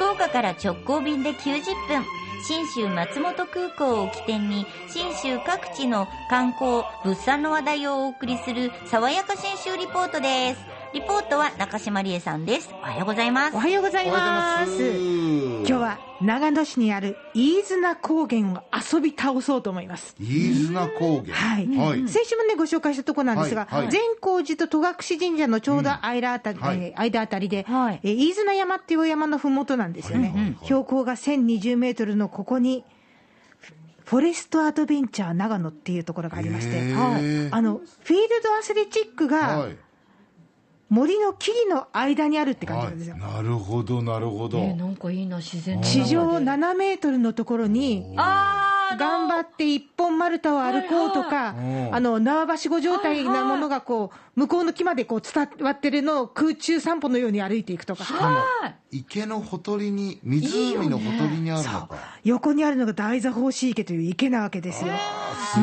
福岡から直行便で90分。新州松本空港を起点に、新州各地の観光、物産の話題をお送りする、爽やか新州リポートです。リポートは中島理恵さんです。おはようございますお。はようござい。ます。今日は長野市にある飯綱高原を遊び倒そうと思います。飯綱高原。はい。はい。先週もね、ご紹介したところなんですが、はいはい善光寺と戸隠神社のちょうど間あたり,、はいえー間あたりで、はいえー飯綱山っていう山のふもとなんですよね。はいはいはい標高が1020メートルのここに、フォレストアドベンチャー長野っていうところがありまして、はいあの、フィールドアスレチックがはい。森の木々の間にあるって感じなんですよ。なるほど、なるほど。えーなんかいいな、自然の地上中で7メートルのところに、あー頑張って一本丸太を歩こうとか、はいあの縄ばしご状態なものがこう、向こうの木までこう伝わってるのを空中散歩のように歩いていくとか、しかも、池のほとりに、湖のほとりにあるのか。横にあるのが大座法師池という池なわけですよ。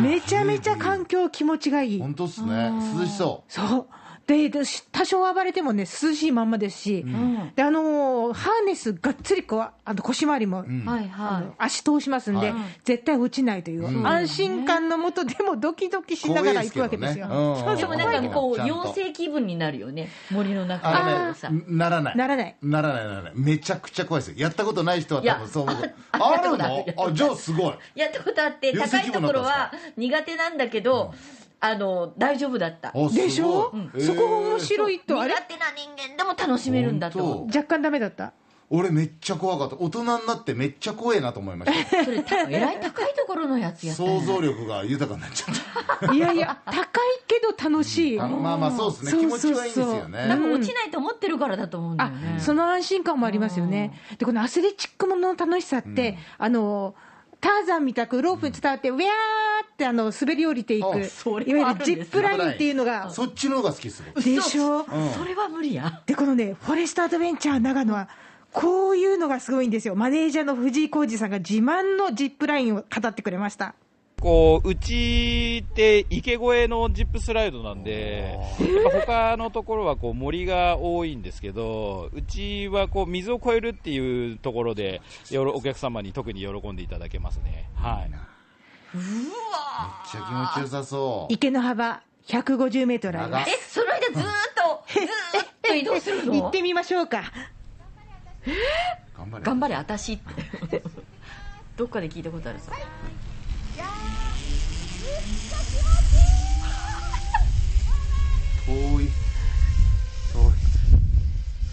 めちゃめちゃ環境気持ちがいい。本当っすね。涼しそそう。で、で多少暴れてもね、涼しいまんまですし、で、あのーハーネスがっつりこう、あの腰回りも、う。うん。足通しますんで、はい絶対落ちないという、うん安心感のもとでもドキドキしながら行くわけですよ。でもなんかこう、妖精気分になるよね。森の中あね、ならない。ならない。ならない、ならない。めちゃくちゃ怖いですよ。やったことない人は多分そう思う。ああるやったことあるの？あ、じゃあすごい。やったことあって、高いところは苦手なんだけど、あの、大丈夫だった。でしょ、えーそこ面白いと、あれ？苦手な人間でも楽しめるんだと若干ダメだった？俺めっちゃ怖かった。大人になってめっちゃ怖いなと思いました。それ、たえらい高いところのやつやったね想像力が豊かになっちゃった。いやいや、高いけど楽しい。あのまあまあそうですね。そう気持ちそうそうはいいんですよね。なんか落ちないと思ってるからだと思うんだあよね。その安心感もありますよね。で、このアスレチックものの楽しさって、あの、ターザンみたくロープに伝わって、ウェーってあの滑り降りていく、あいわゆはあるジップラインっていうのが、そっちの方が好きです僕でしょ、うんそれは無理や。で、このね、フォレストアドベンチャー長野は、こういうのがすごいんですよ。マネージャーの藤井浩二さんが自慢のジップラインを語ってくれました。こう、うちって池越えのジップスライドなんで、やっぱ他のところはこう森が多いんですけど、うちはこう水を越えるっていうところで、よろお客様に特に喜んでいただけますね。はい。めっちゃ気持ちよさそう。池の幅150メートルあります。え、その間ずーっと、ずーっと移動するの？行ってみましょうか。頑張れ。頑張れ、私って。どっかで聞いたことあるさ。遠い。遠い。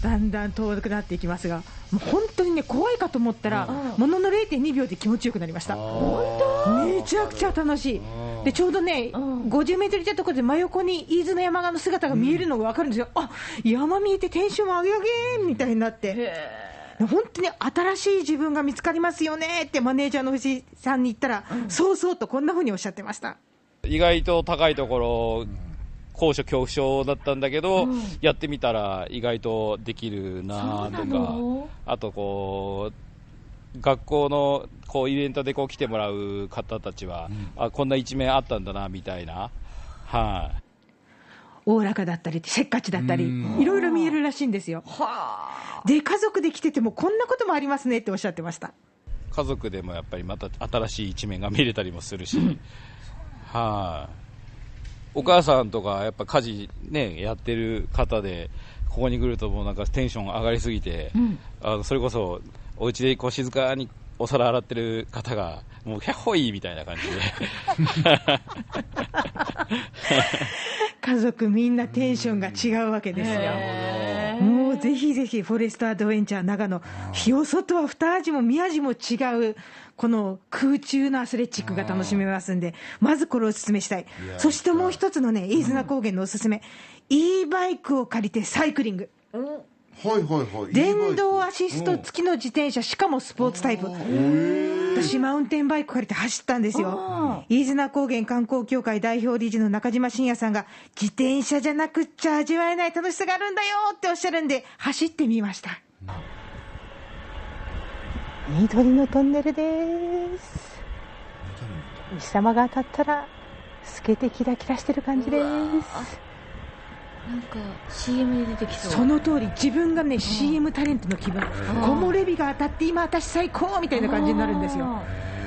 だんだん遠くなっていきますが、もう本当にね、怖いかと思ったら、うんものの0.2秒で気持ちよくなりました。めちゃくちゃ楽しい。で、ちょうどね、うん50メートル行ったところで真横に飯綱山の姿が見えるのが分かるんですよ。あ、山見えてテンション上げ上げみたいになって。本当に新しい自分が見つかりますよねってマネージャーの藤井さんに言ったら、そうそうとこんなふうにおっしゃってました。意外と高いところ、高所恐怖症だったんだけど、うん。やってみたら意外とできるなとか、あとこう、学校のこうイベントでこう来てもらう方たちは、あこんな一面あったんだなみたいな、はい、おおらかだったり、せっかちだったりうん、いろいろ見えるらしいんですよ。はで、家族で来ててもこんなこともありますねっておっしゃってました。家族でもやっぱりまた新しい一面が見れたりもするし、はい、お母さんとかやっぱ家事ねやってる方でここに来るともうなんかテンション上がりすぎて、ん。あのそれこそお家でこう静かにお皿洗ってる方がもうキャッホイみたいな感じで。家族みんなテンションが違うわけですよ。ぜひぜひ、フォレストアドベンチャー長野、日よそとは二味も三味も違う、この空中のアスレチックが楽しめますんで、まずこれをお勧めしたい。やそしてもう一つのね、飯綱高原のおすすめ、e バイクを借りてサイクリング。はいはいはい。電動アシスト付きの自転車、しかもスポーツタイプ。私、マウンテンバイク借りて走ったんですよ。飯綱高原観光協会代表理事の中島信也さんが、自転車じゃなくっちゃ味わえない楽しさがあるんだよっておっしゃるんで、走ってみました。緑のトンネルです。日様が当たったら、透けてキラキラしてる感じです。なんか CM で出てきそう。その通り自分がね CM タレントの気分。木漏れ日が当たって今私最高みたいな感じになるんですよ。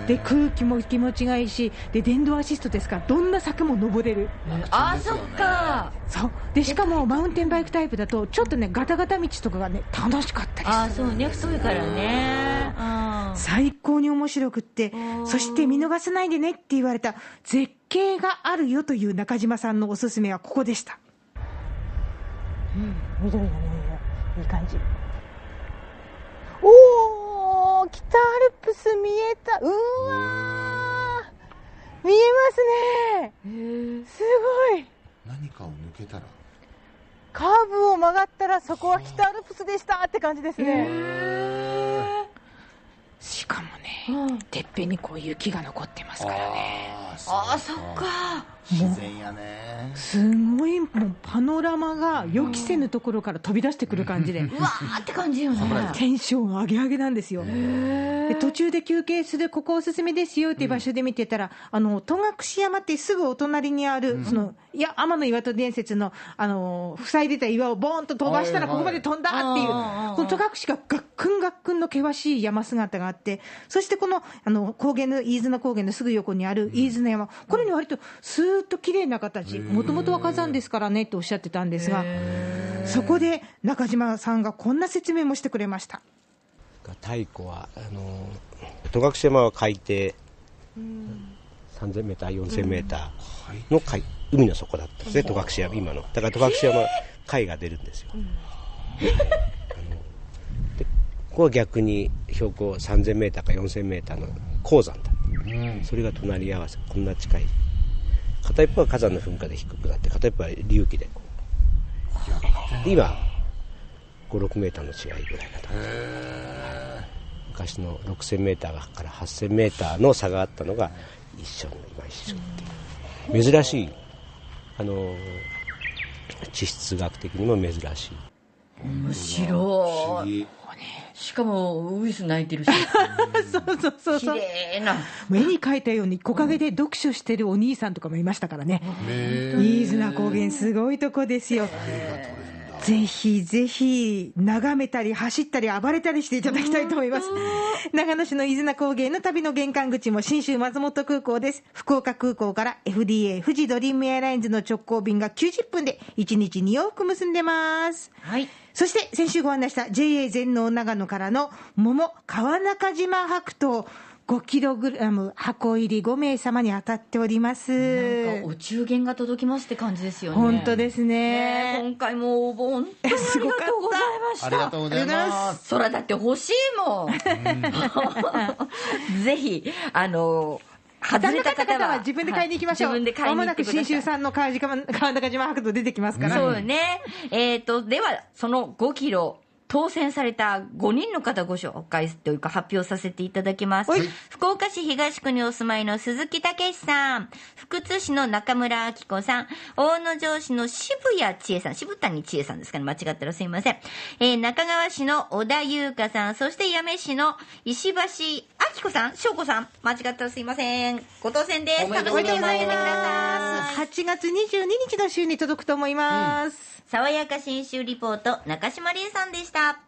で空気も気持ちがいいしで電動アシストですか。らどんな柵も登れる。あーそっか。そう。でしかもマウンテンバイクタイプだとちょっとねガタガタ道とかがね楽しかったりする。あーそうね太いからね。うん。最高に面白くってそして見逃さないでねって言われた絶景があるよという中島さんのおすすめはここでしたうん。緑のねいい感じ。おお北アルプス見えた。うわー。見えますね。すごい。何かを抜けたら。カーブを曲がったらそこは北アルプスでしたって感じですね。しかもね、てっぺんにこう雪が残ってますからねああーそっか。自然やね。すごいもうパノラマが予期せぬところから飛び出してくる感じで、うわーって感じよね。テンション上げ上げなんですよ。で途中で休憩する、ここおすすめですよっていう場所で見てたら、あの戸隠山ってすぐお隣にある、そのいや天の岩戸伝説のあの塞いでた岩をボーンと飛ばしたら、はいはいここまで飛んだっていう、あーこの戸隠がガックンガックンの険しい山姿があって、そしてこのあの高原の飯綱高原のすぐ横にある飯綱山、これに割とスーッと綺麗な形、もともとは火山ですからねっておっしゃってたんですが、そこで中島さんがこんな説明もしてくれました。太古はあの戸隠山は海底。3000メーター4000メーターの海海の底だったんですね戸隠山今の。だから戸隠山は海が出るんですよ、ここは逆に標高3000メーターか4000メーターの鉱山だそれが隣り合わせこんな近い。片一方は火山の噴火で低くなって片一方は隆起でこう。で今56メーターの違いぐらいだと昔の6000メーターから8000メーターの差があったのが一緒の今一緒っていう。珍しい。あの地質学的にも珍しい。面不白いしかもウイス泣いてるし そうそうそう綺そう。麗な絵に描いたように木陰で読書してるお兄さんとかもいましたからね。飯綱高原すごいとこですよ。ぜひぜひ眺めたり走ったり暴れたりしていただきたいと思います。長野市の飯綱高原の旅の玄関口も信州松本空港です。福岡空港から FDA 富士ドリームエアラインズの直行便が90分で1日2往復結んでます。はいそして先週ご案内した JA 全農長野からの桃川中島白桃 5kg 箱入り5名様に当たっております。なんかお中元が届きますって感じですよね本当ですねね。今回も応募本当にありがとうございましたありがとうございますそらだって欲しいもん ぜひあの外れた方は方は自分で買いに行きましょう。はい自分で買いに行ってくださいまもなく新州産の川島川中島白桃出てきますから。そうよね。えっ、と、では、その5キロ、当選された5人の方ご紹介というか発表させていただきます。はい。福岡市東区にお住まいの鈴木武さん、福津市の中村明子さん、大野城市の渋谷千恵さん、渋谷千恵さんですかね、間違ったらすいません。えー中川市の小田優香さん、そして八女市の石橋明子さん、翔子さん、間違ったらすいません。ご当選です。おめでとうございます楽しみに待っててください。8月22日の週に届くと思います。爽やか新州リポート中島理恵さんでした